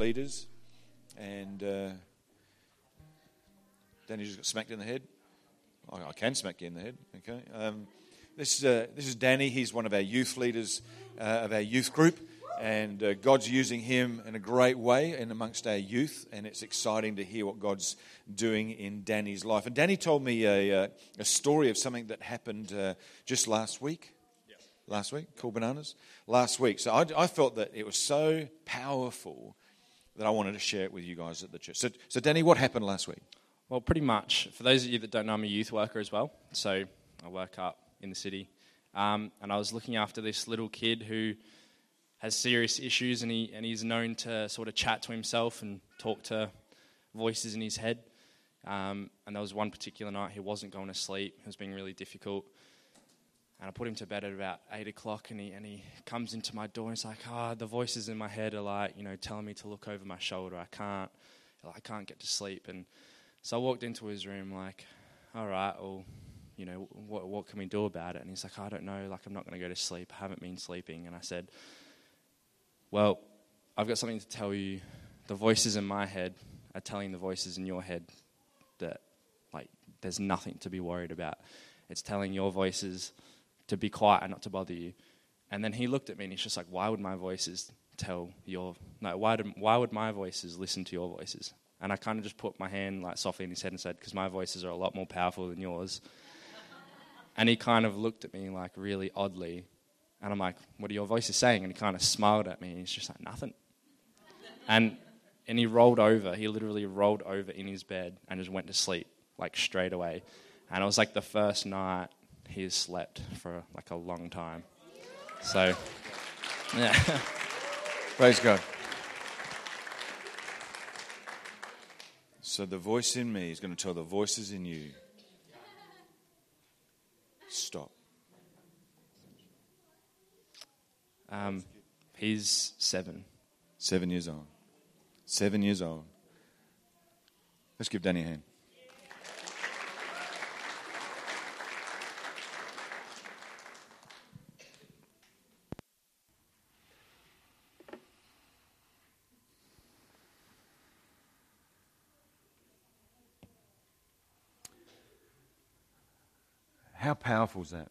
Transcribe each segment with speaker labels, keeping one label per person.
Speaker 1: leaders, and uh, Danny just got smacked in the head. I, I can smack you in the head. Okay. Um, this is uh, this is Danny. He's one of our youth leaders uh, of our youth group, and uh, God's using him in a great way in amongst our youth, and it's exciting to hear what God's doing in Danny's life. And Danny told me a, uh, a story of something that happened uh, just last week. Last week, cool bananas. Last week, so I, I felt that it was so powerful that I wanted to share it with you guys at the church. So, so Danny, what happened last week?
Speaker 2: Well, pretty much. For those of you that don't know, I'm a youth worker as well. So I work up in the city. Um, and I was looking after this little kid who has serious issues and, he, and he's known to sort of chat to himself and talk to voices in his head. Um, and there was one particular night he wasn't going to sleep. It was being really difficult. And I put him to bed at about eight o'clock, and he and he comes into my door and he's like, "Ah, oh, the voices in my head are like, you know, telling me to look over my shoulder. I can't, I can't get to sleep." And so I walked into his room like, "All right, well, you know, what what can we do about it?" And he's like, "I don't know. Like, I'm not going to go to sleep. I haven't been sleeping." And I said, "Well, I've got something to tell you. The voices in my head are telling the voices in your head that, like, there's nothing to be worried about. It's telling your voices." To be quiet and not to bother you. And then he looked at me and he's just like, why would my voices tell your, no, why, do, why would my voices listen to your voices? And I kind of just put my hand like softly in his head and said, because my voices are a lot more powerful than yours. and he kind of looked at me like really oddly. And I'm like, what are your voices saying? And he kind of smiled at me and he's just like, nothing. and, and he rolled over. He literally rolled over in his bed and just went to sleep like straight away. And it was like the first night he's slept for like a long time. So, yeah.
Speaker 1: Praise God. So the voice in me is going to tell the voices in you stop.
Speaker 2: Um, he's seven.
Speaker 1: Seven years old. Seven years old. Let's give Danny a hand. How powerful is that?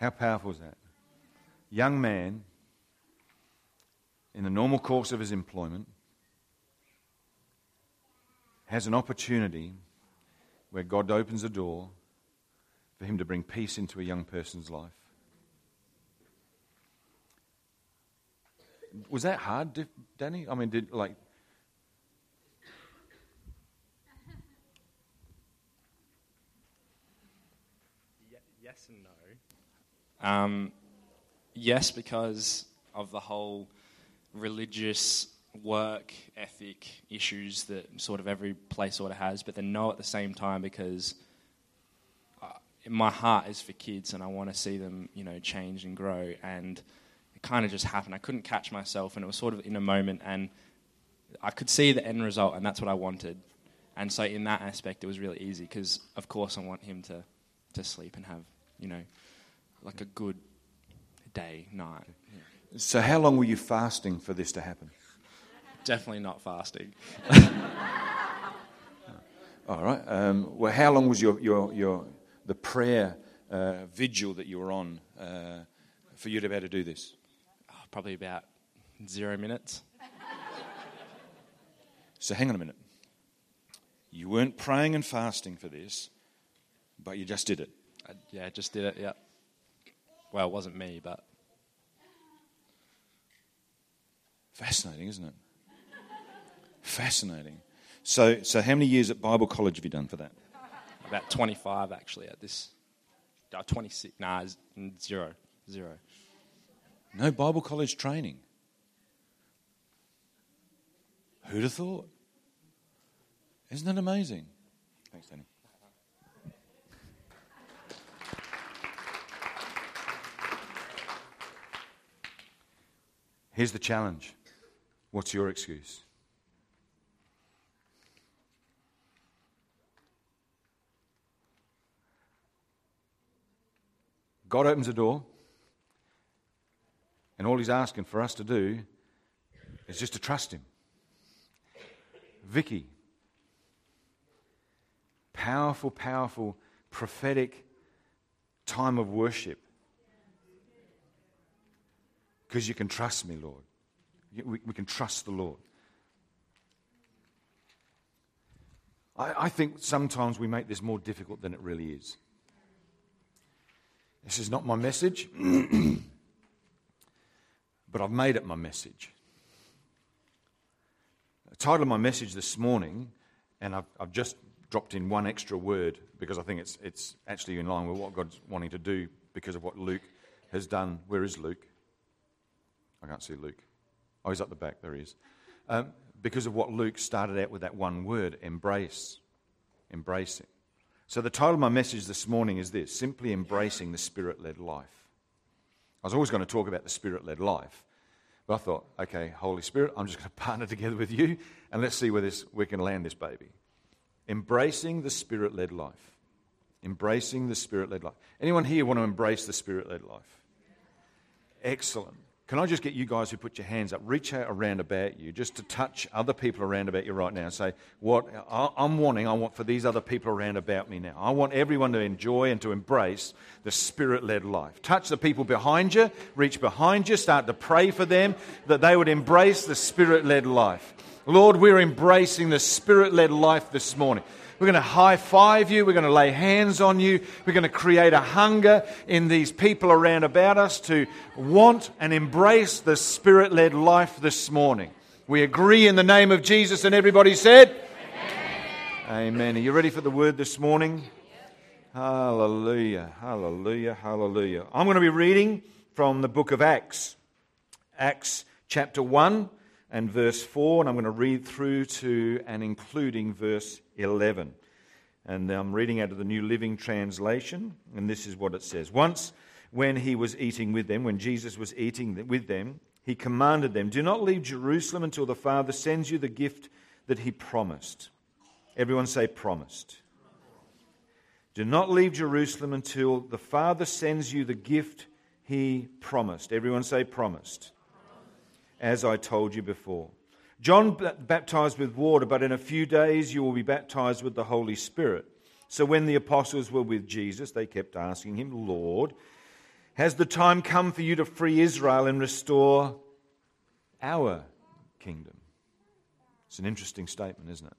Speaker 1: How powerful is that? Young man, in the normal course of his employment, has an opportunity where God opens a door for him to bring peace into a young person's life. Was that hard, Danny? I mean, did like
Speaker 2: yes and no. Um, yes, because of the whole religious work ethic issues that sort of every place sort of has, but then no at the same time because uh, my heart is for kids and I want to see them, you know, change and grow. And it kind of just happened. I couldn't catch myself, and it was sort of in a moment, and I could see the end result, and that's what I wanted. And so, in that aspect, it was really easy because, of course, I want him to, to sleep and have you know, like a good day, night. Yeah.
Speaker 1: So, how long were you fasting for this to happen?
Speaker 2: Definitely not fasting.
Speaker 1: All right. Um, well, how long was your, your, your the prayer uh, vigil that you were on uh, for you to be able to do this?
Speaker 2: Oh, probably about zero minutes.
Speaker 1: So, hang on a minute. You weren't praying and fasting for this, but you just did it.
Speaker 2: I, yeah, just did it. Yeah. Well, it wasn't me, but
Speaker 1: fascinating, isn't it? fascinating. So, so how many years at Bible college have you done for that?
Speaker 2: About 25, actually, at this. Uh, 26. Nah, zero. Zero.
Speaker 1: No Bible college training. Who'd have thought? Isn't that amazing? Thanks, Danny. Here's the challenge What's your excuse? God opens a door, and all He's asking for us to do is just to trust Him. Vicky, powerful, powerful, prophetic time of worship. Because you can trust me, Lord. We, we, can trust the Lord. I, I think sometimes we make this more difficult than it really is. This is not my message, but I've made it my message. The title of my message this morning, and I've, I've just dropped in one extra word because I think it's, it's actually in line with what God's wanting to do because of what Luke has done. Where is Luke? I can't see Luke. Oh, he's up the back. There he is. Um, because of what Luke started out with that one word embrace. Embracing. So, the title of my message this morning is this simply embracing the spirit led life. I was always going to talk about the spirit led life, but I thought, okay, Holy Spirit, I'm just going to partner together with you and let's see where this, we can land this baby. Embracing the spirit led life. Embracing the spirit led life. Anyone here want to embrace the spirit led life? Excellent. Can I just get you guys who put your hands up, reach out around about you, just to touch other people around about you right now say, What I'm wanting, I want for these other people around about me now. I want everyone to enjoy and to embrace the spirit led life. Touch the people behind you, reach behind you, start to pray for them that they would embrace the spirit led life. Lord, we're embracing the spirit led life this morning. We're going to high five you. We're going to lay hands on you. We're going to create a hunger in these people around about us to want and embrace the spirit led life this morning. We agree in the name of Jesus, and everybody said, Amen. Amen. Are you ready for the word this morning? Hallelujah, hallelujah, hallelujah. I'm going to be reading from the book of Acts, Acts chapter 1 and verse 4, and I'm going to read through to and including verse 11. And I'm reading out of the New Living Translation, and this is what it says. Once, when he was eating with them, when Jesus was eating with them, he commanded them, Do not leave Jerusalem until the Father sends you the gift that he promised. Everyone say, promised. Do not leave Jerusalem until the Father sends you the gift he promised. Everyone say, promised. As I told you before. John baptized with water, but in a few days you will be baptized with the Holy Spirit. So when the apostles were with Jesus, they kept asking him, Lord, has the time come for you to free Israel and restore our kingdom? It's an interesting statement, isn't it?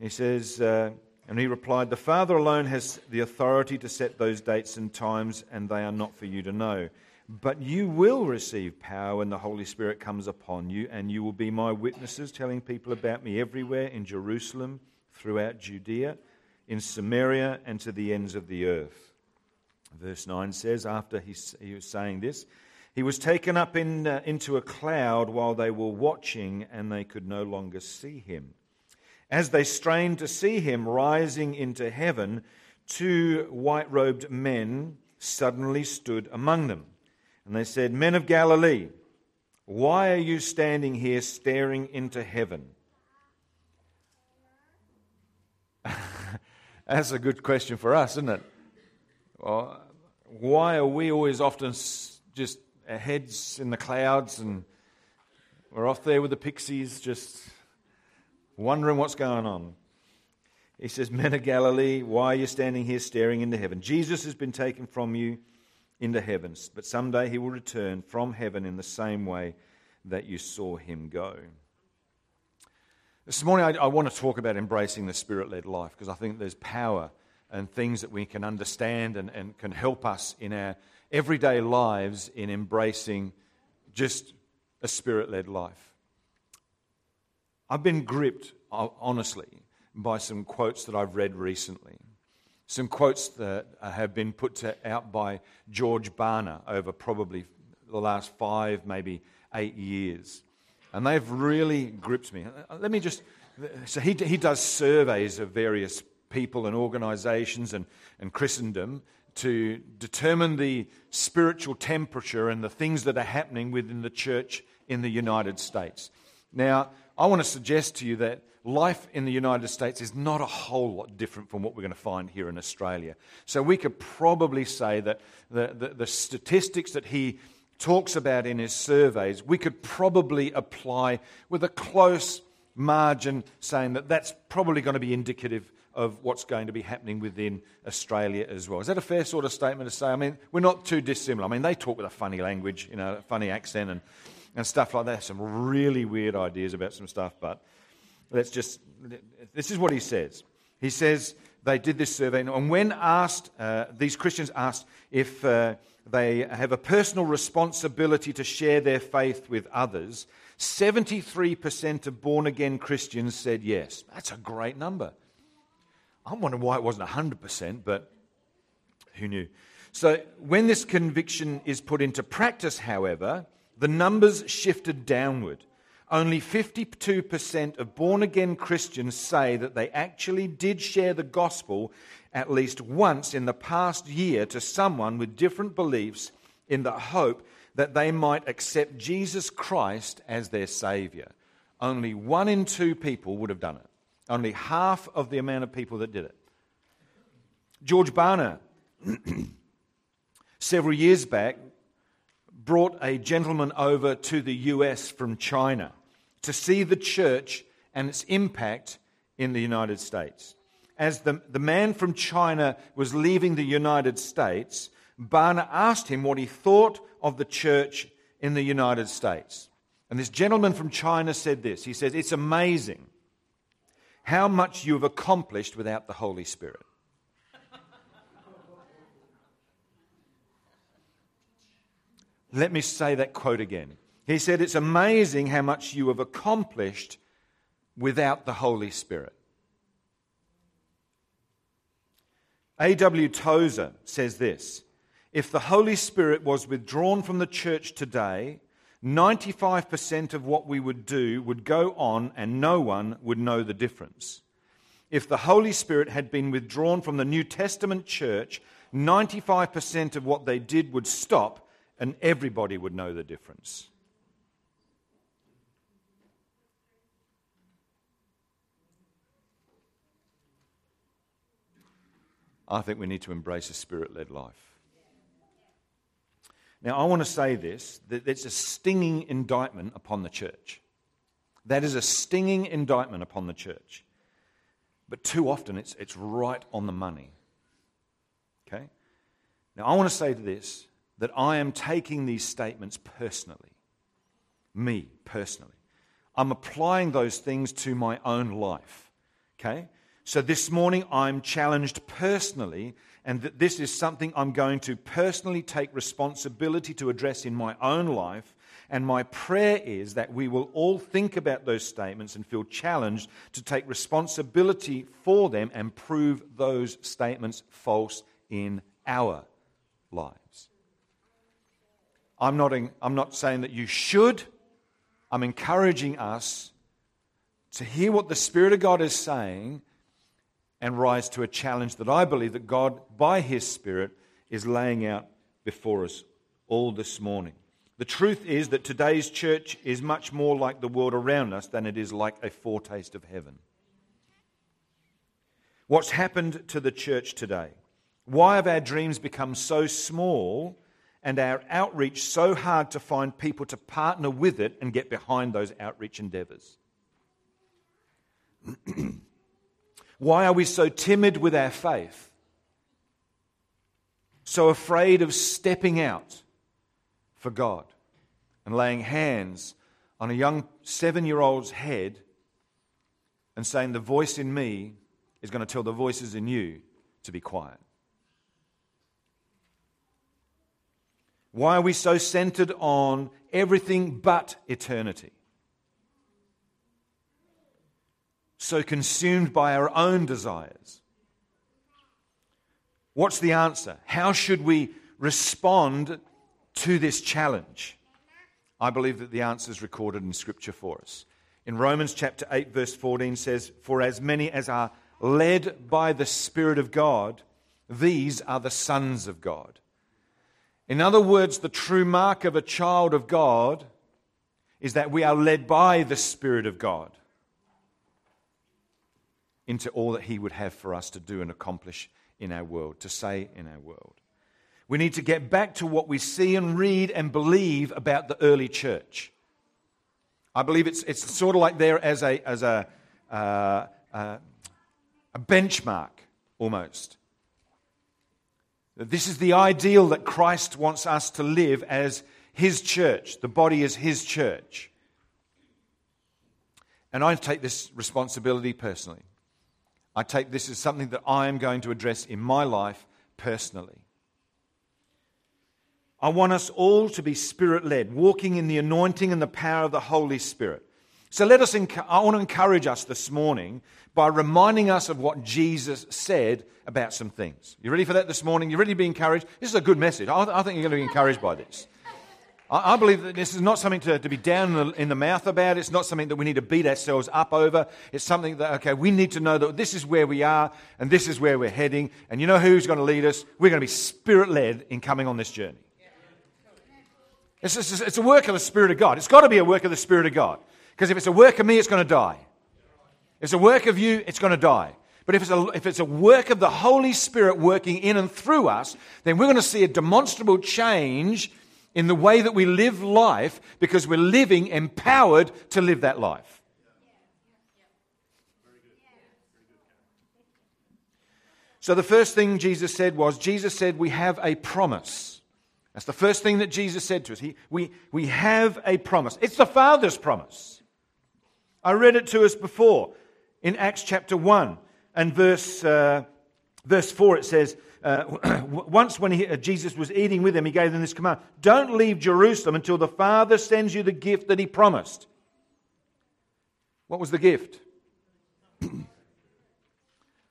Speaker 1: He says, uh, and he replied, The Father alone has the authority to set those dates and times, and they are not for you to know. But you will receive power when the Holy Spirit comes upon you, and you will be my witnesses, telling people about me everywhere in Jerusalem, throughout Judea, in Samaria, and to the ends of the earth. Verse 9 says, After he, he was saying this, he was taken up in, uh, into a cloud while they were watching, and they could no longer see him. As they strained to see him rising into heaven, two white robed men suddenly stood among them. And they said, Men of Galilee, why are you standing here staring into heaven? That's a good question for us, isn't it? Well, why are we always often just our heads in the clouds and we're off there with the pixies just wondering what's going on? He says, Men of Galilee, why are you standing here staring into heaven? Jesus has been taken from you into heavens, but someday he will return from heaven in the same way that you saw him go. This morning, I, I want to talk about embracing the spirit led life because I think there's power and things that we can understand and, and can help us in our everyday lives in embracing just a spirit led life. I've been gripped, honestly, by some quotes that I've read recently. Some quotes that have been put to, out by George Barna over probably the last five, maybe eight years. And they've really gripped me. Let me just. So he, he does surveys of various people and organizations and, and Christendom to determine the spiritual temperature and the things that are happening within the church in the United States. Now, I want to suggest to you that life in the United States is not a whole lot different from what we're going to find here in Australia. So we could probably say that the, the, the statistics that he talks about in his surveys, we could probably apply with a close margin, saying that that's probably going to be indicative of what's going to be happening within Australia as well. Is that a fair sort of statement to say? I mean, we're not too dissimilar. I mean, they talk with a funny language, you know, a funny accent and, and stuff like that. Some really weird ideas about some stuff, but let's just, this is what he says. He says they did this survey, and when asked, uh, these Christians asked if uh, they have a personal responsibility to share their faith with others, 73% of born again Christians said yes. That's a great number. I'm wondering why it wasn't 100%, but who knew? So, when this conviction is put into practice, however, the numbers shifted downward. Only 52% of born again Christians say that they actually did share the gospel at least once in the past year to someone with different beliefs in the hope that they might accept Jesus Christ as their Savior. Only one in two people would have done it. Only half of the amount of people that did it. George Barna, several years back, brought a gentleman over to the US from China to see the church and its impact in the United States. As the, the man from China was leaving the United States, Barna asked him what he thought of the church in the United States. And this gentleman from China said this He says, It's amazing how much you have accomplished without the Holy Spirit. Let me say that quote again. He said, It's amazing how much you have accomplished without the Holy Spirit. A.W. Tozer says this If the Holy Spirit was withdrawn from the church today, 95% of what we would do would go on and no one would know the difference. If the Holy Spirit had been withdrawn from the New Testament church, 95% of what they did would stop and everybody would know the difference. I think we need to embrace a spirit led life. Now, I want to say this that it's a stinging indictment upon the church. That is a stinging indictment upon the church. But too often it's, it's right on the money. Okay? Now, I want to say to this that I am taking these statements personally. Me, personally. I'm applying those things to my own life. Okay? So this morning I'm challenged personally and that this is something I'm going to personally take responsibility to address in my own life. And my prayer is that we will all think about those statements and feel challenged to take responsibility for them and prove those statements false in our lives. I'm not, I'm not saying that you should, I'm encouraging us to hear what the Spirit of God is saying and rise to a challenge that I believe that God, by His Spirit, is laying out before us all this morning. The truth is that today's church is much more like the world around us than it is like a foretaste of heaven. What's happened to the church today? Why have our dreams become so small and our outreach so hard to find people to partner with it and get behind those outreach endeavors? Why are we so timid with our faith? So afraid of stepping out for God and laying hands on a young seven year old's head and saying, The voice in me is going to tell the voices in you to be quiet. Why are we so centered on everything but eternity? so consumed by our own desires? What's the answer? How should we respond to this challenge? I believe that the answer is recorded in Scripture for us. In Romans chapter 8, verse 14 says, For as many as are led by the Spirit of God, these are the sons of God. In other words, the true mark of a child of God is that we are led by the Spirit of God into all that He would have for us to do and accomplish in our world, to say in our world. We need to get back to what we see and read and believe about the early church. I believe it's, it's sort of like there as a, as a, uh, uh, a benchmark almost. This is the ideal that Christ wants us to live as His church. The body is His church. And I take this responsibility personally. I take this as something that I am going to address in my life personally. I want us all to be spirit led, walking in the anointing and the power of the Holy Spirit. So let us, I want to encourage us this morning by reminding us of what Jesus said about some things. You ready for that this morning? You ready to be encouraged? This is a good message. I, think you're going to be encouraged by this. I, believe that this is not something to, to be down in the, in the mouth about. It's not something that we need to beat ourselves up over. It's something that, okay, we need to know that this is where we are and this is where we're heading. And you know who's going to lead us? We're going to be spirit led in coming on this journey. It's, it's a work of the Spirit of God. It's got to be a work of the Spirit of God. Because if it's a work of me, it's going to die. If it's a work of you, it's going to die. But if it's, a, if it's a work of the Holy Spirit working in and through us, then we're going to see a demonstrable change in the way that we live life because we're living empowered to live that life. So the first thing Jesus said was Jesus said, We have a promise. That's the first thing that Jesus said to us. He, we, we have a promise. It's the Father's promise. I read it to us before in Acts chapter 1 and verse, uh, verse 4. It says, uh, Once when he, uh, Jesus was eating with them, he gave them this command Don't leave Jerusalem until the Father sends you the gift that he promised. What was the gift?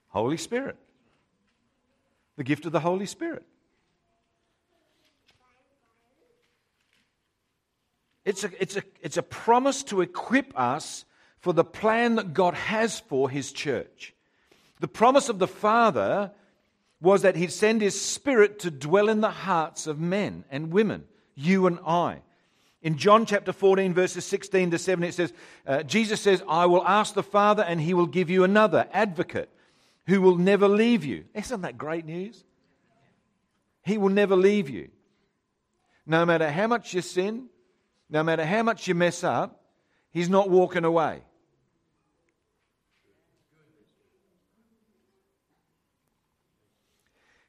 Speaker 1: Holy Spirit. The gift of the Holy Spirit. It's a, it's, a, it's a promise to equip us for the plan that God has for His church. The promise of the Father was that He'd send His Spirit to dwell in the hearts of men and women, you and I. In John chapter 14, verses 16 to 7, it says, uh, Jesus says, I will ask the Father, and He will give you another advocate who will never leave you. Isn't that great news? He will never leave you. No matter how much you sin, no matter how much you mess up, He's not walking away.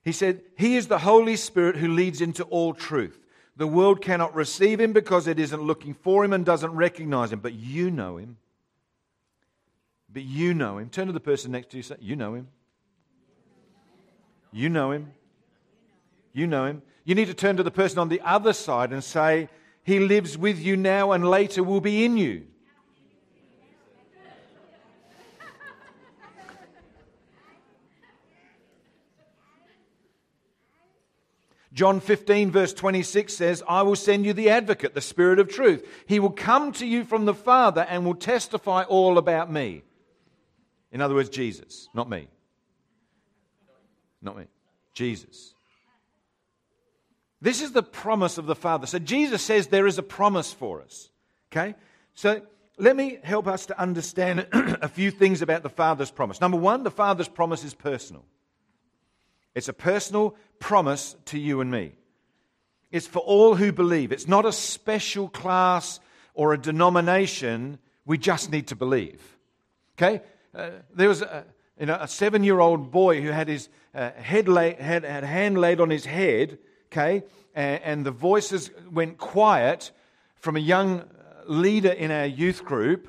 Speaker 1: He said, He is the Holy Spirit who leads into all truth. The world cannot receive him because it isn't looking for him and doesn't recognize him, but you know him. But you know him. Turn to the person next to you say, You know him. You know him. You know him. You need to turn to the person on the other side and say, He lives with you now and later will be in you. John 15, verse 26 says, I will send you the advocate, the Spirit of truth. He will come to you from the Father and will testify all about me. In other words, Jesus, not me. Not me. Jesus. This is the promise of the Father. So Jesus says there is a promise for us. Okay? So let me help us to understand a few things about the Father's promise. Number one, the Father's promise is personal. It's a personal promise to you and me. It's for all who believe. It's not a special class or a denomination. We just need to believe. Okay? Uh, there was a, you know, a seven year old boy who had his uh, head had, had hand laid on his head, okay? And, and the voices went quiet from a young leader in our youth group,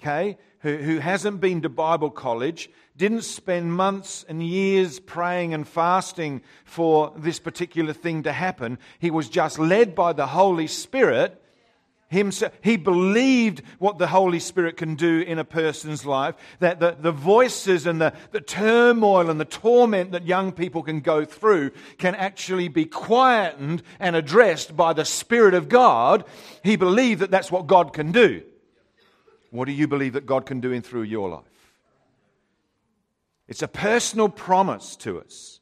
Speaker 1: okay? Who, who hasn't been to Bible college didn't spend months and years praying and fasting for this particular thing to happen. He was just led by the Holy Spirit. Himself, he believed what the Holy Spirit can do in a person's life, that the, the voices and the, the turmoil and the torment that young people can go through can actually be quietened and addressed by the Spirit of God. He believed that that's what God can do. What do you believe that God can do in through your life? It's a personal promise to us.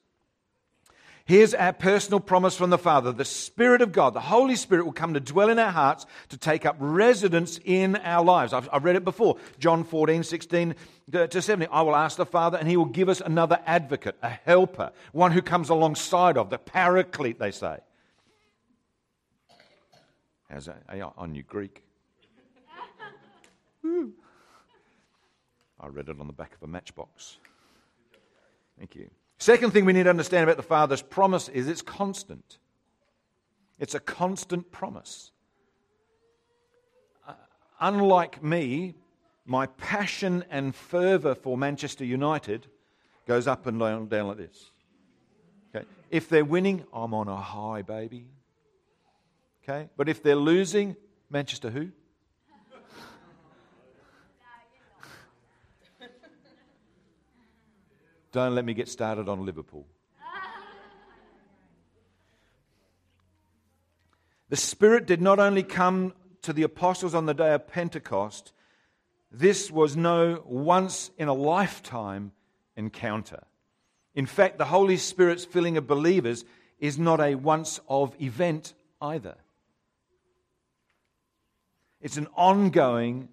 Speaker 1: Here's our personal promise from the Father. The Spirit of God, the Holy Spirit, will come to dwell in our hearts to take up residence in our lives. I've, I've, read it before. John 14, 16 to 17. I will ask the Father, and He will give us another advocate, a helper, one who comes alongside of, the paraclete, they say. How's that? On your Greek. Hmm. I read it on the back of a matchbox. Thank you. Second thing we need to understand about the Father's promise is it's constant. It's a constant promise. Uh, unlike me, my passion and fervour for Manchester United goes up and down, down like this. Okay? If they're winning, I'm on a high, baby. Okay? But if they're losing, Manchester who? Don't let me get started on Liverpool. The Spirit did not only come to the apostles on the day of Pentecost, this was no once in a lifetime encounter. In fact, the Holy Spirit's filling of believers is not a once of event either. It's an ongoing,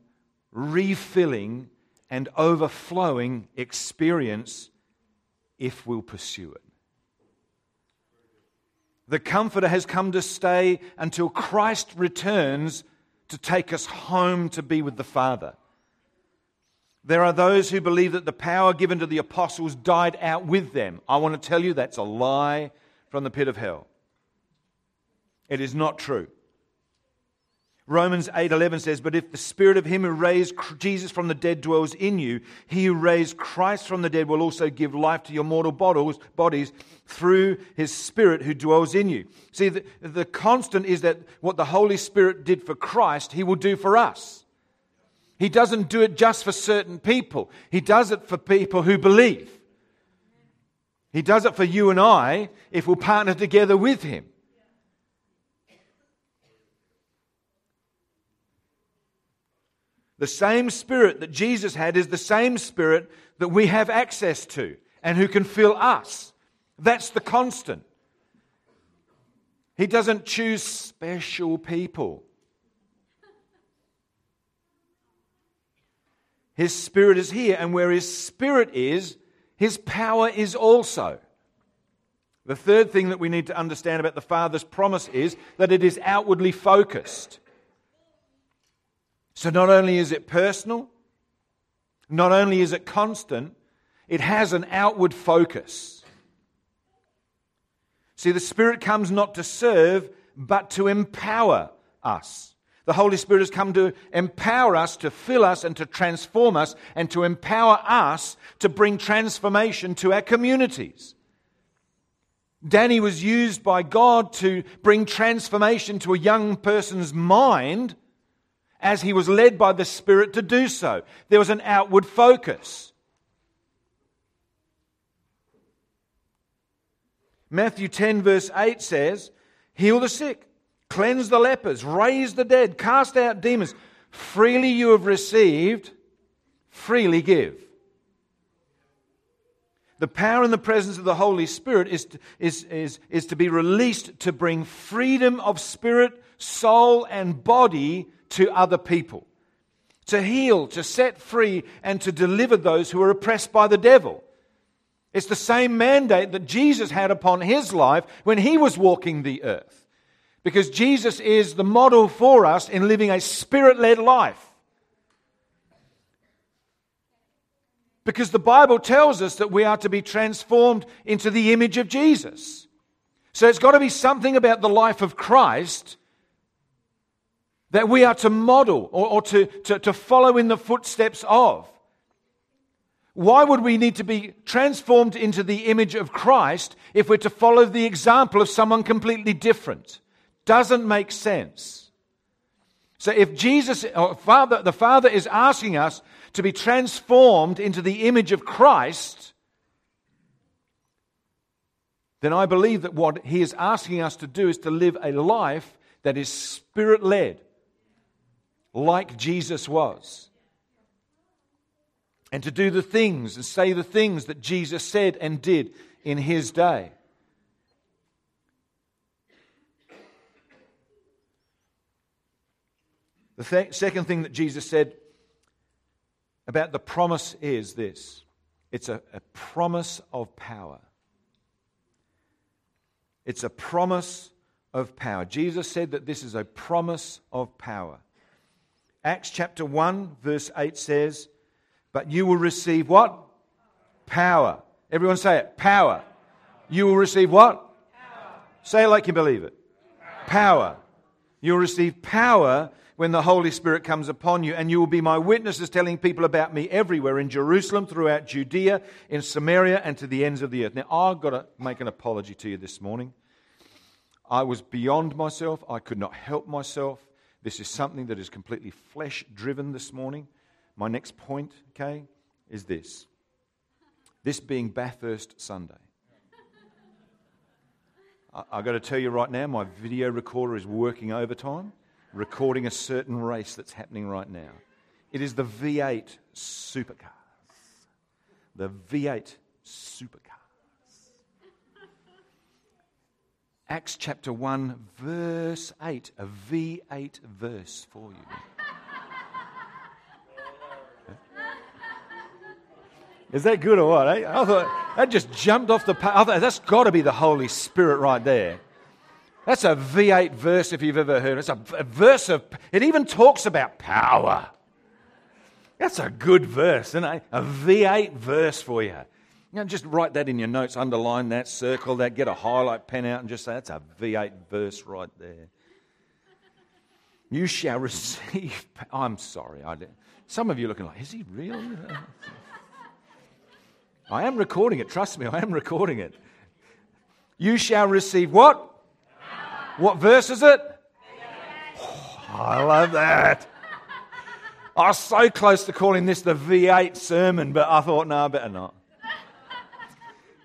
Speaker 1: refilling, and overflowing experience if we'll pursue it. The Comforter has come to stay until Christ returns to take us home to be with the Father. There are those who believe that the power given to the apostles died out with them. I want to tell you that's a lie from the pit of hell. It is not true. Romans 8:11 says, "But if the spirit of him who raised Jesus from the dead dwells in you, he who raised Christ from the dead will also give life to your mortal bodies through his spirit who dwells in you." See, the, the constant is that what the Holy Spirit did for Christ, he will do for us. He doesn't do it just for certain people. He does it for people who believe. He does it for you and I if we'll partner together with him. The same spirit that Jesus had is the same spirit that we have access to and who can fill us. That's the constant. He doesn't choose special people. His spirit is here, and where his spirit is, his power is also. The third thing that we need to understand about the Father's promise is that it is outwardly focused. So not only is it personal, not only is it constant, it has an outward focus. See, the Spirit comes not to serve, but to empower us. The Holy Spirit has come to empower us, to fill us, and to transform us, and to empower us to bring transformation to our communities. Danny was used by God to bring transformation to a young person's mind as he was led by the Spirit to do so. There was an outward focus. Matthew 10, verse 8 says, Heal the sick, cleanse the lepers, raise the dead, cast out demons. Freely you have received, freely give. The power and the presence of the Holy Spirit is to, is, is, is to be released to bring freedom of spirit, soul, and body to other people, to heal, to set free, and to deliver those who are oppressed by the devil. It's the same mandate that Jesus had upon his life when he was walking the earth. Because Jesus is the model for us in living a spirit led life. Because the Bible tells us that we are to be transformed into the image of Jesus. So it's got to be something about the life of Christ that we are to model or, or to, to, to follow in the footsteps of. Why would we need to be transformed into the image of Christ if we're to follow the example of someone completely different? Doesn't make sense. So if Jesus, or Father, the Father is asking us to be transformed into the image of Christ, then I believe that what He is asking us to do is to live a life that is spirit led like Jesus was. And to do the things and say the things that Jesus said and did in his day. The th- second thing that Jesus said about the promise is this it's a, a promise of power. It's a promise of power. Jesus said that this is a promise of power. Acts chapter 1, verse 8 says, But you will receive what? Power. Everyone say it. Power. You will receive what? Power. Say it like you believe it. Power. You'll receive power when the Holy Spirit comes upon you, and you will be my witnesses, telling people about me everywhere in Jerusalem, throughout Judea, in Samaria, and to the ends of the earth. Now, I've got to make an apology to you this morning. I was beyond myself. I could not help myself. This is something that is completely flesh driven this morning. My next point, okay, is this this being Bathurst Sunday. I've got to tell you right now, my video recorder is working overtime recording a certain race that's happening right now. It is the V8 supercars. The V8 supercars. Acts chapter 1, verse 8. A V8 verse for you. Is that good or what? Eh? I thought that just jumped off the page. That's got to be the Holy Spirit right there. That's a V8 verse if you've ever heard. It's a, a verse of, it even talks about power. That's a good verse, isn't it? A V8 verse for you. You know, just write that in your notes, underline that, circle that, get a highlight pen out and just say, that's a V8 verse right there. You shall receive. I'm sorry. I some of you are looking like, is he real? I am recording it. Trust me, I am recording it. You shall receive what? What verse is it? Oh, I love that. I was so close to calling this the V8 sermon, but I thought, no, I better not.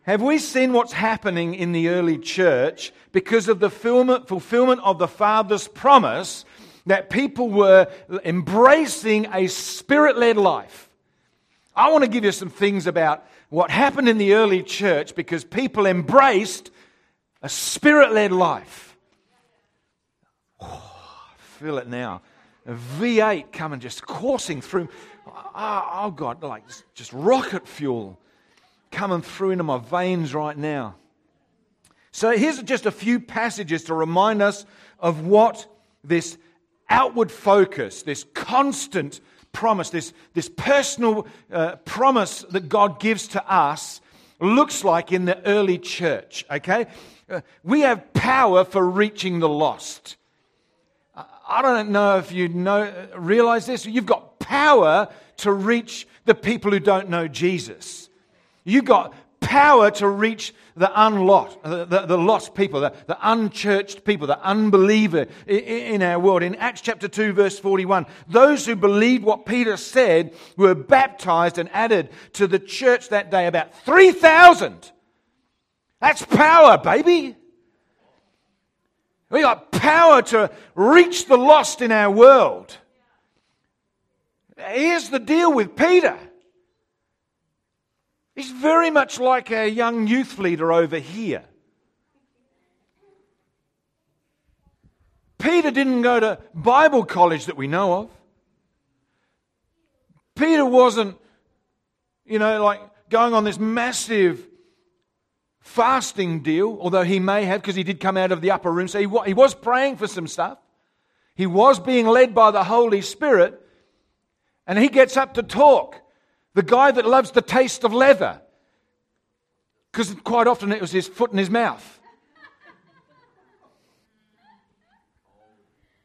Speaker 1: Have we seen what's happening in the early church because of the fulfillment of the Father's promise that people were embracing a spirit led life? I want to give you some things about what happened in the early church because people embraced a spirit led life. Oh, I feel it now. A V8 coming just coursing through. Oh, oh God, like just rocket fuel coming through into my veins right now. So here's just a few passages to remind us of what this outward focus, this constant promise, this, this personal uh, promise that God gives to us looks like in the early church, okay? Uh, we have power for reaching the lost. I don't know if you know, realize this. You've got power to reach the people who don't know Jesus. You've got power to reach the unlost, the, the, the lost people, the, the, unchurched people, the unbeliever in, in our world. In Acts chapter 2, verse 41, those who believed what Peter said were baptized and added to the church that day about 3,000. That's power, baby. We got power to reach the lost in our world. Here's the deal with Peter. He's very much like a young youth leader over here. Peter didn't go to Bible college that we know of. Peter wasn't, you know, like going on this massive fasting deal, although he may have, because he did come out of the upper room. So he, he was praying for some stuff. He was being led by the Holy Spirit. And he gets up to talk. The guy that loves the taste of leather. Because quite often it was his foot in his mouth.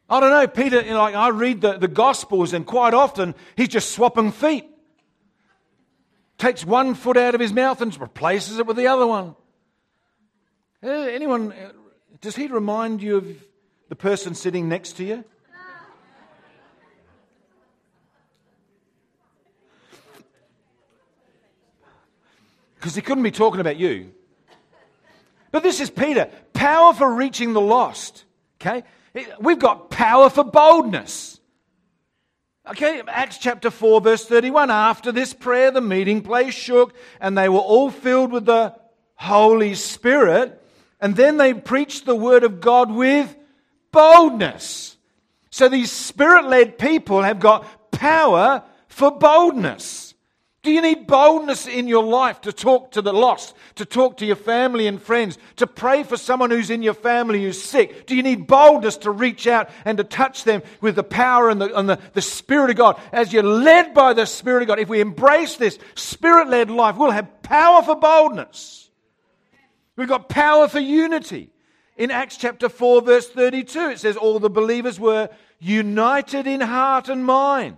Speaker 1: I don't know, Peter, you know, like I read the, the Gospels, and quite often he's just swapping feet. Takes one foot out of his mouth and replaces it with the other one. Uh, anyone, uh, does he remind you of the person sitting next to you? Because he couldn't be talking about you. But this is Peter power for reaching the lost. Okay? We've got power for boldness. Okay, Acts chapter 4, verse 31. After this prayer, the meeting place shook, and they were all filled with the Holy Spirit and then they preached the word of God with boldness. So these spirit led people have got power for boldness. Do you need boldness in your life to talk to the lost, to talk to your family and friends, to pray for someone who's in your family who's sick? Do you need boldness to reach out and to touch them with the power and the, and the, the Spirit of God? As you're led by the Spirit of God, if we embrace this Spirit led life, we'll have power for boldness. We've got power for unity. In Acts chapter 4, verse 32, it says, All the believers were united in heart and mind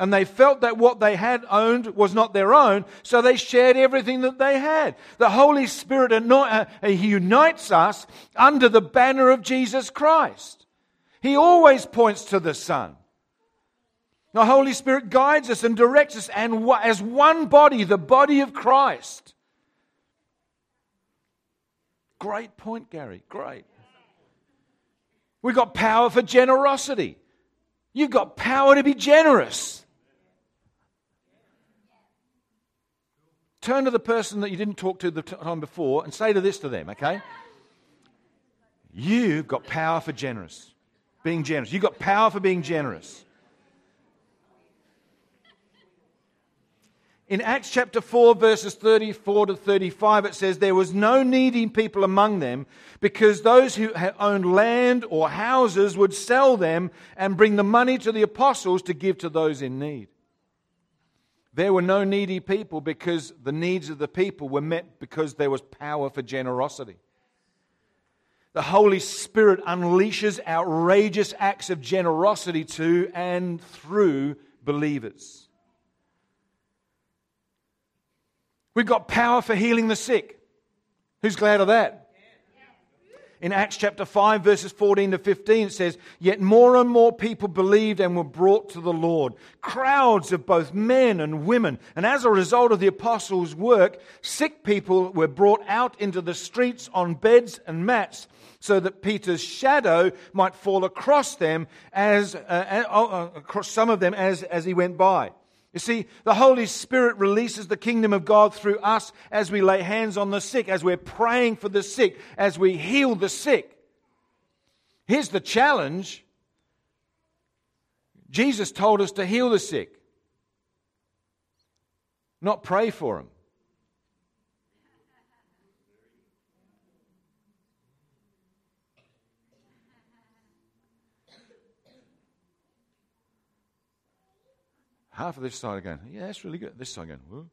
Speaker 1: and they felt that what they had owned was not their own, so they shared everything that they had. The Holy Spirit uh, unites us under the banner of Jesus Christ. He always points to the Son. The Holy Spirit guides us and directs us, and as one body, the body of Christ. Great point, Gary. Great. We've got power for generosity. You've got power to be generous. Turn to the person that you didn't talk to the time before and say to this to them, okay? You've got power for generous. Being generous. You've got power for being generous. In Acts chapter 4, verses 34 to 35, it says, There was no needy people among them because those who owned land or houses would sell them and bring the money to the apostles to give to those in need. There were no needy people because the needs of the people were met because there was power for generosity. The Holy Spirit unleashes outrageous acts of generosity to and through believers. We've got power for healing the sick. Who's glad of that? In Acts chapter 5, verses 14 to 15, it says, Yet more and more people believed and were brought to the Lord. Crowds of both men and women. And as a result of the apostles' work, sick people were brought out into the streets on beds and mats so that Peter's shadow might fall across them as, uh, uh, uh across some of them as, as he went by. You see, the Holy Spirit releases the kingdom of God through us as we lay hands on the sick, as we're praying for the sick, as we heal the sick. Here's the challenge Jesus told us to heal the sick, not pray for them. Half of this side are going, yeah, that's really good. This side going, whoa.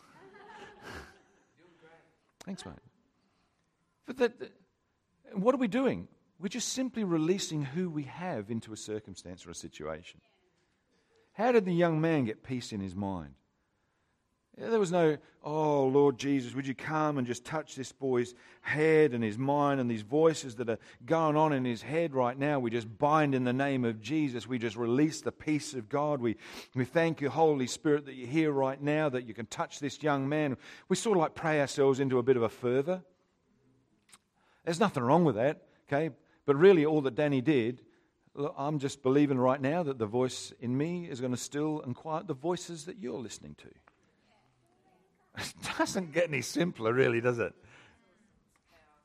Speaker 1: Thanks, mate. But that, what are we doing? We're just simply releasing who we have into a circumstance or a situation. How did the young man get peace in his mind? There was no, oh, Lord Jesus, would you come and just touch this boy's head and his mind and these voices that are going on in his head right now? We just bind in the name of Jesus. We just release the peace of God. We, we thank you, Holy Spirit, that you're here right now, that you can touch this young man. We sort of like pray ourselves into a bit of a fervor. There's nothing wrong with that, okay? But really, all that Danny did I'm just believing right now that the voice in me is going to still and quiet the voices that you're listening to. It doesn't get any simpler, really, does it?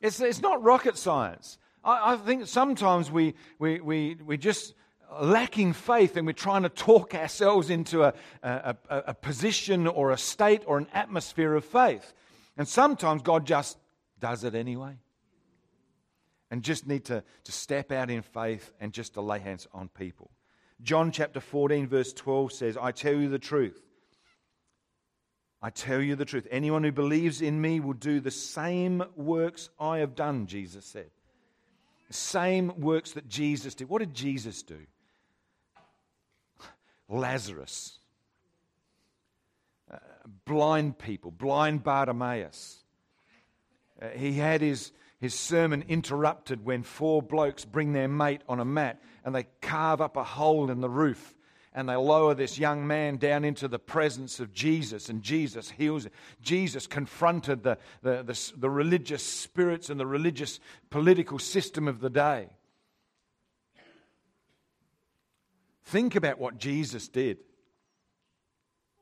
Speaker 1: It's, it's not rocket science. I, I think sometimes we, we, we, we just lacking faith and we're trying to talk ourselves into a, a, a, a position or a state or an atmosphere of faith. And sometimes God just does it anyway. And just need to, to step out in faith and just to lay hands on people. John chapter 14, verse 12 says, I tell you the truth. I tell you the truth. Anyone who believes in me will do the same works I have done, Jesus said. Same works that Jesus did. What did Jesus do? Lazarus, uh, blind people, blind Bartimaeus. Uh, he had his, his sermon interrupted when four blokes bring their mate on a mat and they carve up a hole in the roof and they lower this young man down into the presence of Jesus, and Jesus heals him. Jesus confronted the, the, the, the religious spirits and the religious political system of the day. Think about what Jesus did.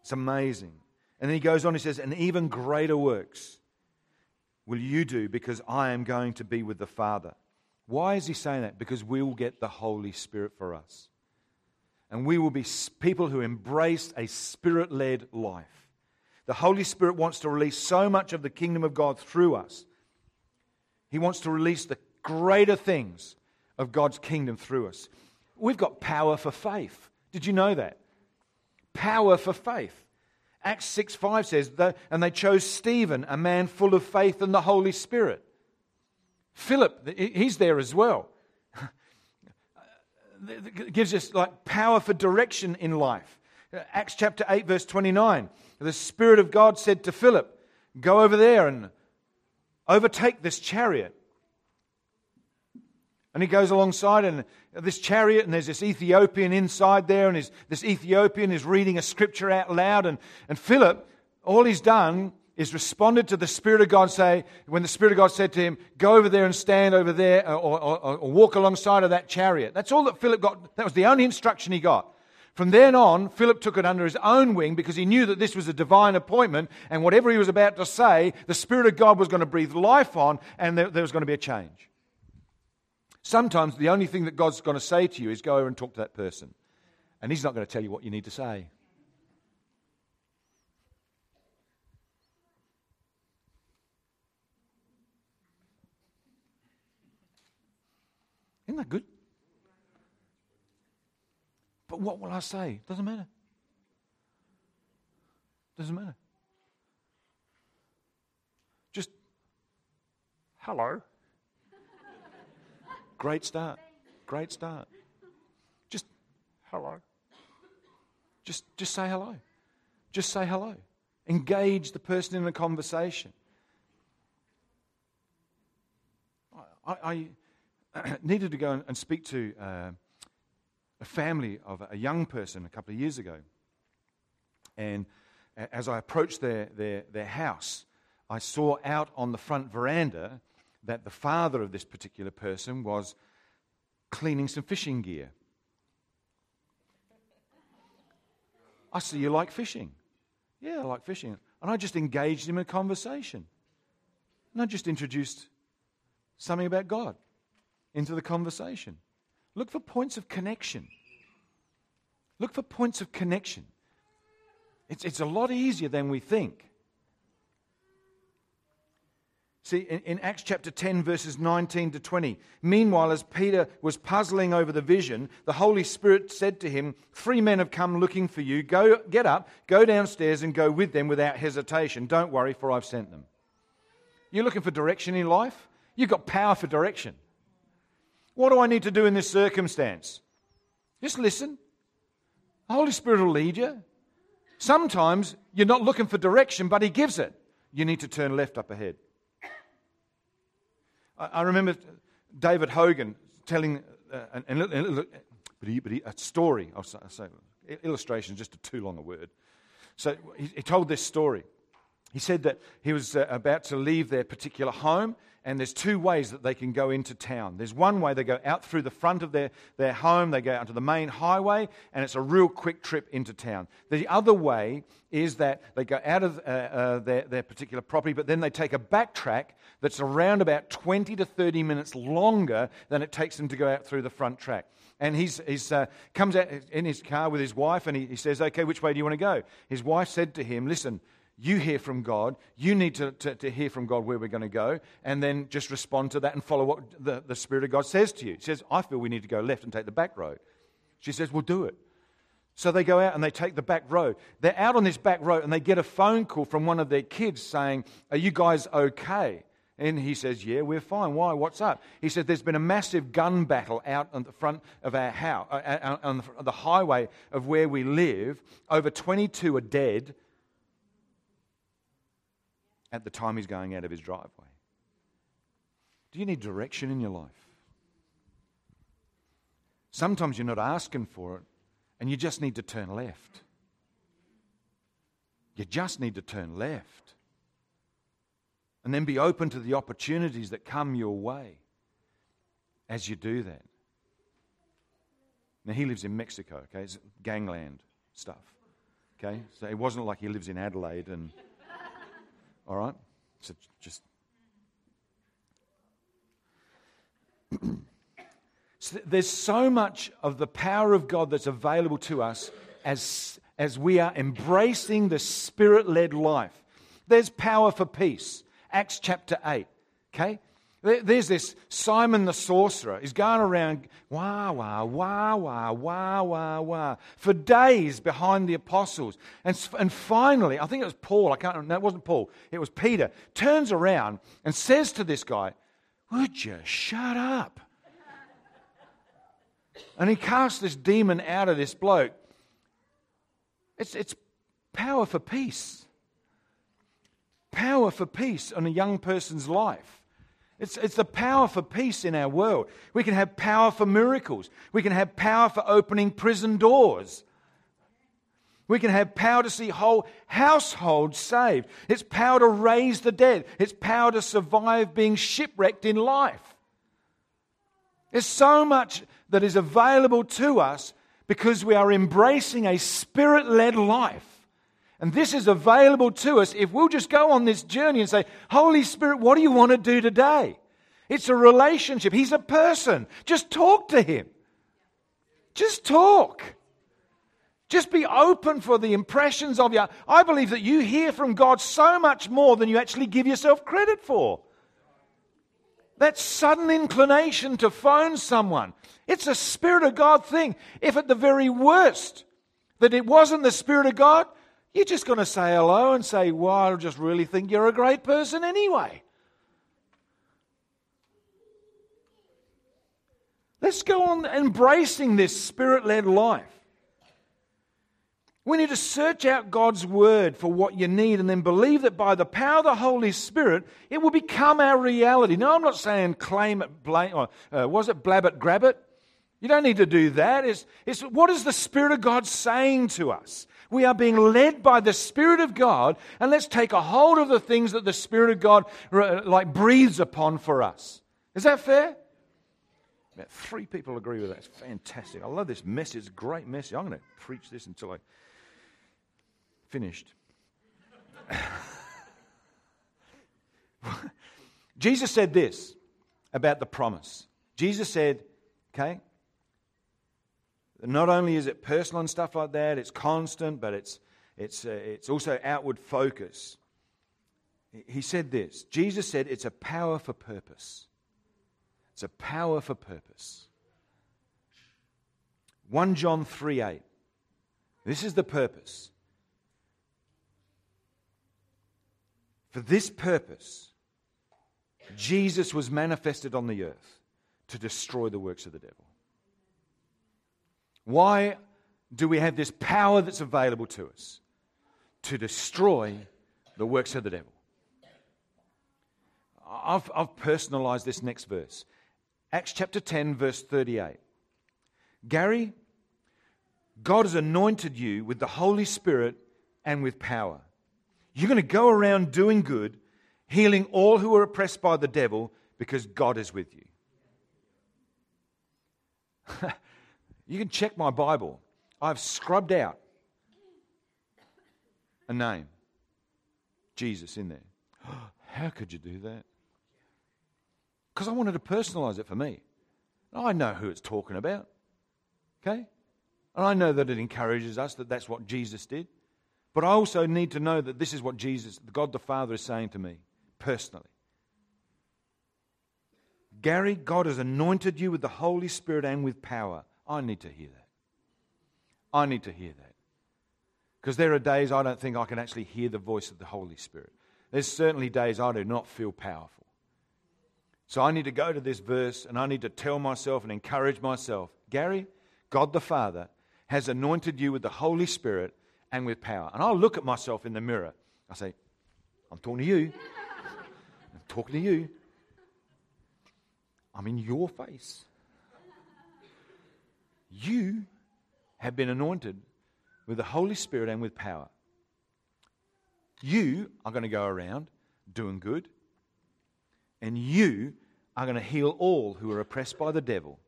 Speaker 1: It's amazing. And then he goes on, he says, and even greater works will you do because I am going to be with the Father. Why is he saying that? Because we will get the Holy Spirit for us. And we will be people who embrace a spirit led life. The Holy Spirit wants to release so much of the kingdom of God through us. He wants to release the greater things of God's kingdom through us. We've got power for faith. Did you know that? Power for faith. Acts 6 5 says, And they chose Stephen, a man full of faith and the Holy Spirit. Philip, he's there as well. Gives us like power for direction in life. Uh, Acts chapter 8, verse 29. The Spirit of God said to Philip, Go over there and overtake this chariot. And he goes alongside and this chariot, and there's this Ethiopian inside there, and this Ethiopian is reading a scripture out loud. And, and Philip, all he's done is responded to the Spirit of God say, when the Spirit of God said to him, go over there and stand over there uh, or, or, or walk alongside of that chariot. That's all that Philip got. That was the only instruction he got. From then on, Philip took it under his own wing because he knew that this was a divine appointment, and whatever he was about to say, the Spirit of God was going to breathe life on, and there, there was going to be a change. Sometimes the only thing that God's going to say to you is go over and talk to that person, and He's not going to tell you what you need to say. Isn't that good? But what will I say? Doesn't matter. Doesn't matter. Just, hello. Great start. Great start. Just, hello. Just, just say hello. Just say hello. Engage the person in the conversation. I, I needed to go and speak to uh, a family of a young person a couple of years ago. And as I approached their, their, their house, I saw out on the front veranda that the father of this particular person was cleaning some fishing gear. I see you like fishing. Yeah, I like fishing. And I just engaged him in a conversation. And I just introduced something about God into the conversation. Look for points of connection. Look for points of connection. It's, it's a lot easier than we think. See, in, in, Acts chapter 10, verses 19 to 20, meanwhile, as Peter was puzzling over the vision, the Holy Spirit said to him, Three men have come looking for you. Go, get up, go downstairs, and go with them without hesitation. Don't worry, for I've sent them. You're looking for direction in life? You've got power for direction. What do I need to do in this circumstance? Just listen. The Holy Spirit will lead you. Sometimes you're not looking for direction, but He gives it. You need to turn left up ahead. I remember David Hogan telling uh, an, an, a story. I'll say illustration is just a too long a word. So he, he told this story. He said that he was uh, about to leave their particular home and there's two ways that they can go into town. There's one way they go out through the front of their, their home, they go out to the main highway, and it's a real quick trip into town. The other way is that they go out of uh, uh, their, their particular property, but then they take a backtrack that's around about 20 to 30 minutes longer than it takes them to go out through the front track. And he he's, uh, comes out in his car with his wife and he, he says, Okay, which way do you want to go? His wife said to him, Listen, you hear from God. You need to, to, to, hear from God where we're going to go, and then just respond to that and follow what the, the Spirit of God says to you. He says, I feel we need to go left and take the back road. She says, We'll do it. So they go out and they take the back road. They're out on this back road and they get a phone call from one of their kids saying, Are you guys okay? And he says, Yeah, we're fine. Why? What's up? He said, There's been a massive gun battle out on the front of our house, uh, uh on the highway of where we live. Over 22 are dead at the time he's going out of his driveway? Do you need direction in your life? Sometimes you're not asking for it and you just need to turn left. You just need to turn left. And then be open to the opportunities that come your way as you do that. Now, he lives in Mexico, okay? It's gangland stuff, okay? So it wasn't like he lives in Adelaide and all right? So just. So there's so much of the power of God that's available to us as, as we are embracing the spirit led life. There's power for peace. Acts chapter 8. Okay? There's this Simon the sorcerer. He's going around, wah, wah, wah, wah, wah, wah, wah, for days behind the apostles. And, and finally, I think it was Paul, I can't remember, no, it wasn't Paul, it was Peter, turns around and says to this guy, Would you shut up? And he casts this demon out of this bloke. It's, it's power for peace. Power for peace on a young person's life. It's, it's the power for peace in our world. We can have power for miracles. We can have power for opening prison doors. We can have power to see whole households saved. It's power to raise the dead. It's power to survive being shipwrecked in life. There's so much that is available to us because we are embracing a spirit led life. And this is available to us if we'll just go on this journey and say, Holy Spirit, what do you want to do today? It's a relationship. He's a person. Just talk to him. Just talk. Just be open for the impressions of you. I believe that you hear from God so much more than you actually give yourself credit for. That sudden inclination to phone someone, it's a Spirit of God thing. If at the very worst that it wasn't the Spirit of God, you're just going to say hello and say, Well, I just really think you're a great person anyway. Let's go on embracing this spirit led life. We need to search out God's word for what you need and then believe that by the power of the Holy Spirit, it will become our reality. No, I'm not saying claim it, blame, or, uh, was it blab it, grab it? You don't need to do that. It's, it's what is the Spirit of God saying to us? We are being led by the Spirit of God, and let's take a hold of the things that the Spirit of God uh, like breathes upon for us. Is that fair? About three people agree with that. It's fantastic. I love this message. Great message. I'm going to preach this until I finished. Jesus said this about the promise. Jesus said, okay, not only is it personal and stuff like that, it's constant, but it's, it's, uh, it's also outward focus. He said this Jesus said it's a power for purpose. It's a power for purpose. 1 John 3 8. This is the purpose. For this purpose, Jesus was manifested on the earth to destroy the works of the devil. Why do we have this power that's available to us? To destroy the works of the devil. I've, I've personalized this next verse. Acts chapter 10, verse 38. Gary, God has anointed you with the Holy Spirit and with power you're going to go around doing good, healing all who are oppressed by the devil because God is with you. you can check my Bible. I've scrubbed out a name Jesus in there. How could you do that? Because I wanted to personalize it for me. I know who it's talking about. Okay? And I know that it encourages us that that's what Jesus did. But I also need to know that this is what Jesus, God the Father, is saying to me personally. Gary, God has anointed you with the Holy Spirit and with power. I need to hear that. I need to hear that. Because there are days I don't think I can actually hear the voice of the Holy Spirit. There's certainly days I do not feel powerful. So I need to go to this verse and I need to tell myself and encourage myself Gary, God the Father has anointed you with the Holy Spirit and with power. And I'll look at myself in the mirror. I say, I'm talking to you. I'm talking to you. I'm in your face. You have been anointed with the Holy Spirit and with power. You are going to go around doing good, and you are going to heal all who are oppressed by the devil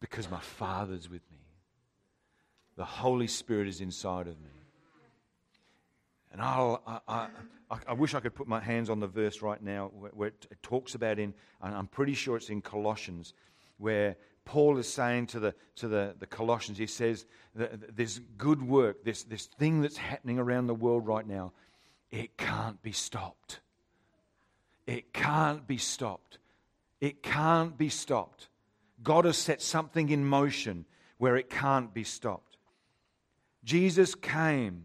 Speaker 1: because my Father's with me. The Holy Spirit is inside of me. And I, I, I wish I could put my hands on the verse right now where, it, talks about in, I'm pretty sure it's in Colossians, where Paul is saying to the, to the, the Colossians, he says, this good work, this, this thing that's happening around the world right now, it can't be stopped. It can't be stopped. It can't be stopped. God has set something in motion where it can't be stopped. Jesus came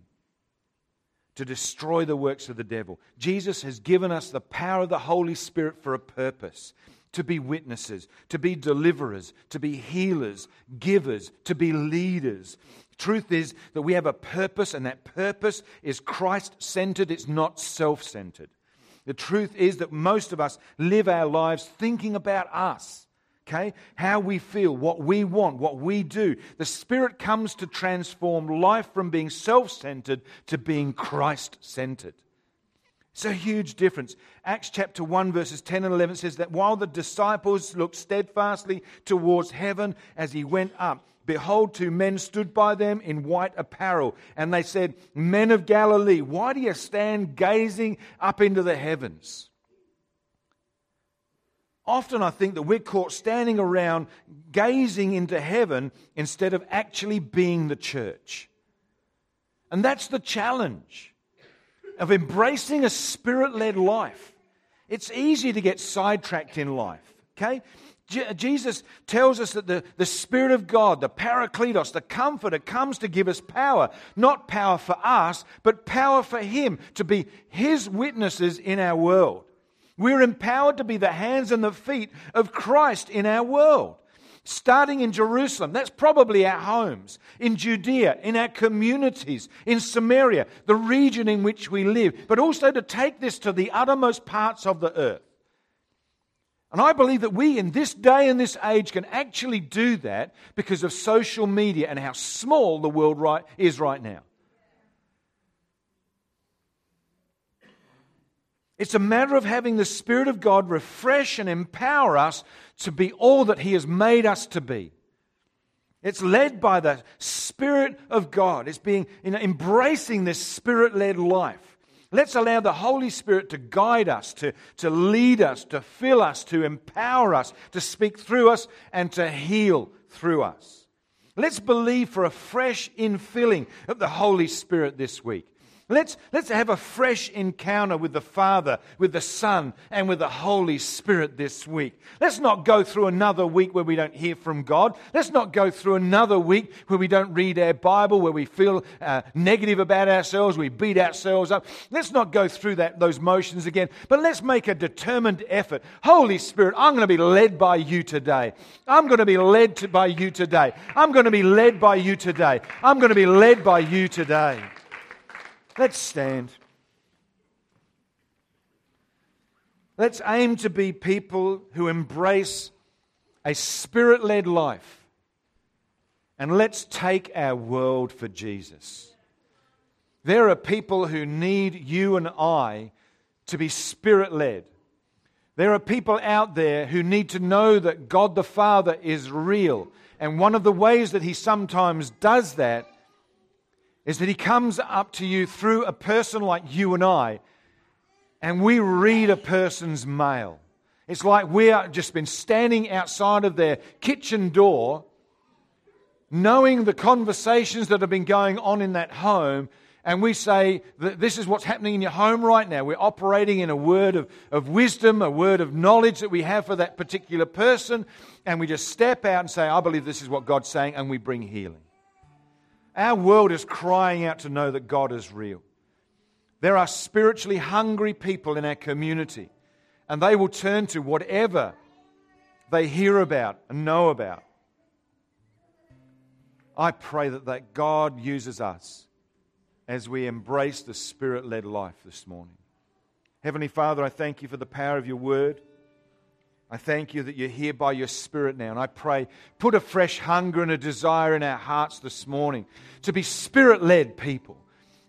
Speaker 1: to destroy the works of the devil. Jesus has given us the power of the Holy Spirit for a purpose to be witnesses, to be deliverers, to be healers, givers, to be leaders. Truth is that we have a purpose, and that purpose is Christ centered, it's not self centered. The truth is that most of us live our lives thinking about us okay? How we feel, what we want, what we do. The Spirit comes to transform life from being self centered to being Christ centered. It's a huge difference. Acts chapter 1, verses 10 and 11 says that while the disciples looked steadfastly towards heaven as he went up, behold, two men stood by them in white apparel. And they said, Men of Galilee, why do you stand gazing up into the heavens? Often I think that we're caught standing around gazing into heaven instead of actually being the church. And that's the challenge of embracing a spirit led life. It's easy to get sidetracked in life, okay? Uh, Jesus tells us that the, the Spirit of God, the Parakletos, the Comforter, comes to give us power. Not power for us, but power for Him, to be His witnesses in our world. We're empowered to be the hands and the feet of Christ in our world. Starting in Jerusalem, that's probably our homes, in Judea, in our communities, in Samaria, the region in which we live, but also to take this to the uttermost parts of the earth. And I believe that we in this day and this age can actually do that because of social media and how small the world right, is right now. It's a matter of having the Spirit of God refresh and empower us to be all that He has made us to be. It's led by the Spirit of God. It's being you know, embracing this Spirit led life. Let's allow the Holy Spirit to guide us, to, to lead us, to fill us, to empower us, to speak through us, and to heal through us. Let's believe for a fresh infilling of the Holy Spirit this week. Let's, let's have a fresh encounter with the Father, with the Son, and with the Holy Spirit this week. Let's not go through another week where we don't hear from God. Let's not go through another week where we don't read our Bible, where we feel uh, negative about ourselves, we beat ourselves up. Let's not go through that, those motions again, but let's make a determined effort. Holy Spirit, I'm going to be led by you today. I'm going to be led to, by you today. I'm going to be led by you today. I'm going to be led by you today. Let's stand. Let's aim to be people who embrace a spirit led life. And let's take our world for Jesus. There are people who need you and I to be spirit led. There are people out there who need to know that God the Father is real. And one of the ways that He sometimes does that is that he comes up to you through a person like you and I, and we read a person's mail. It's like we have just been standing outside of their kitchen door, knowing the conversations that have been going on in that home, and we say that this is what's happening in your home right now. We're operating in a word of, of wisdom, a word of knowledge that we have for that particular person, and we just step out and say, I believe this is what God's saying, and we bring healing. Our world is crying out to know that God is real. There are spiritually hungry people in our community, and they will turn to whatever they hear about and know about. I pray that, that God uses us as we embrace the spirit led life this morning. Heavenly Father, I thank you for the power of your word. I thank you that you're here by your Spirit now. And I pray, put a fresh hunger and a desire in our hearts this morning to be Spirit led people,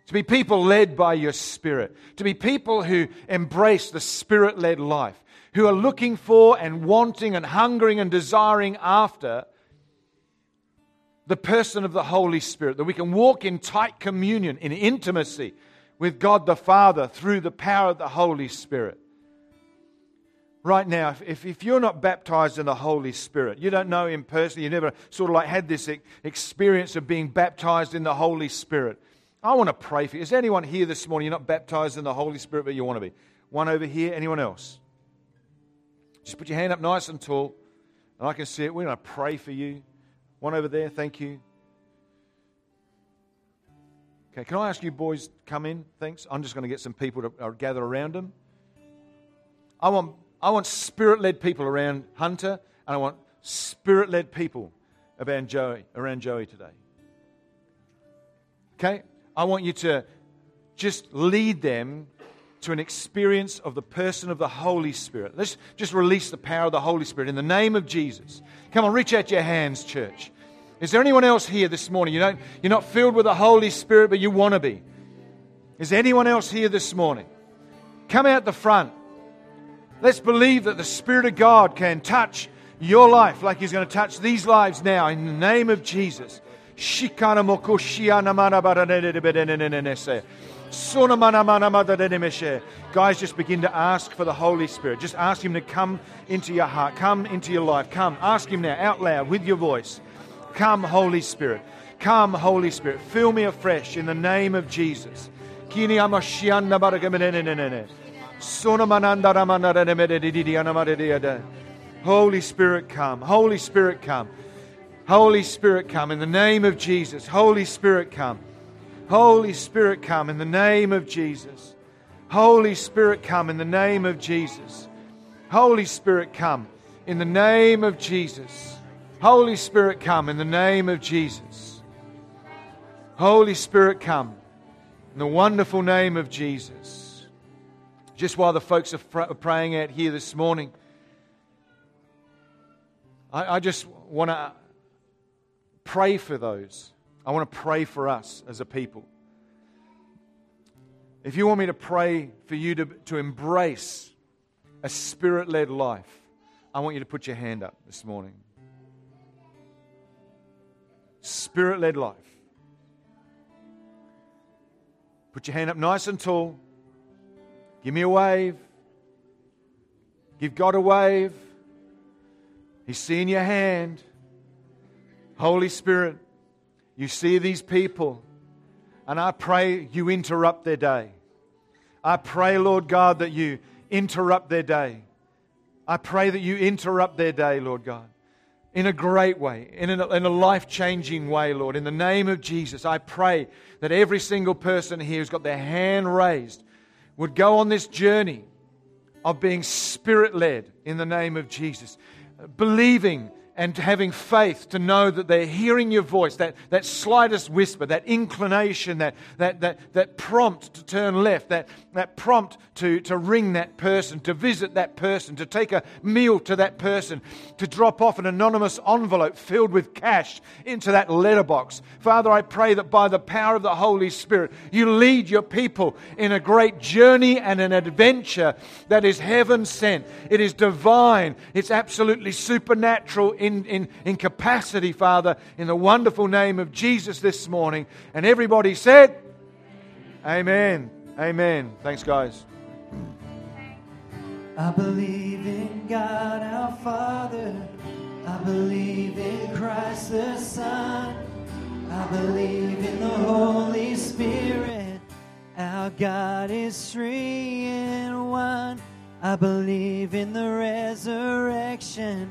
Speaker 1: to be people led by your Spirit, to be people who embrace the Spirit led life, who are looking for and wanting and hungering and desiring after the person of the Holy Spirit, that we can walk in tight communion, in intimacy with God the Father through the power of the Holy Spirit. Right now, if, if, you're not baptized in the Holy Spirit, you don't know Him personally, you never sort of like had this experience of being baptized in the Holy Spirit, I want to pray for you. Is anyone here this morning you're not baptized in the Holy Spirit, but you want to be? One over here, anyone else? Just put your hand up nice and tall, and I can see it. We're going to pray for you. One over there, thank you. Okay, can I ask you boys come in? Thanks. I'm just going to get some people to uh, gather around them. I want, I want spirit led people around Hunter, and I want spirit led people around Joey, around Joey today. Okay? I want you to just lead them to an experience of the person of the Holy Spirit. Let's just release the power of the Holy Spirit in the name of Jesus. Come on, reach out your hands, church. Is there anyone else here this morning? You don't, you're not filled with the Holy Spirit, but you want to be. Is there anyone else here this morning? Come out the front. Let's believe that the Spirit of God can touch your life like He's going to touch these lives now in the name of Jesus. Guys, just begin to ask for the Holy Spirit. Just ask Him to come into your heart, come into your life. Come, ask Him now out loud with your voice. Come, Holy Spirit. Come, Holy Spirit. Fill me afresh in the name of Jesus. Holy Spirit, come. Holy Spirit, come. Holy Spirit, come in the name of Jesus. Holy Spirit, come. Holy Spirit, come in the name of Jesus. Holy Spirit, come in the name of Jesus. Holy Spirit, come in the name of Jesus. Holy Spirit, come in the name of Jesus. Holy Spirit, come in the wonderful name of Jesus. Just while the folks are praying out here this morning, I, I just want to pray for those. I want to pray for us as a people. If you want me to pray for you to, to embrace a spirit led life, I want you to put your hand up this morning. Spirit led life. Put your hand up nice and tall. Give me a wave. Give God a wave. He's seeing your hand. Holy Spirit, you see these people, and I pray you interrupt their day. I pray, Lord God, that you interrupt their day. I pray that you interrupt their day, Lord God, in a great way, in a, a life changing way, Lord. In the name of Jesus, I pray that every single person here who's got their hand raised would go on this journey of being spirit led in the name of Jesus, believing and having faith to know that they're hearing your voice, that, that slightest whisper, that inclination, that, that, that, that prompt to turn left, that, that prompt to, to ring that person, to visit that person, to take a meal to that person, to drop off an anonymous envelope filled with cash into that letterbox. Father, I pray that by the power of the Holy Spirit, you lead your people in a great journey and an adventure that is heaven sent. It is divine, it's absolutely supernatural in, in, in capacity, Father, in the wonderful name of Jesus this morning. And everybody said, Amen. Amen. Thanks, guys.
Speaker 3: I believe in God our Father. I believe in Christ the Son. I believe in the Holy Spirit. Our God is three in one. I believe in the resurrection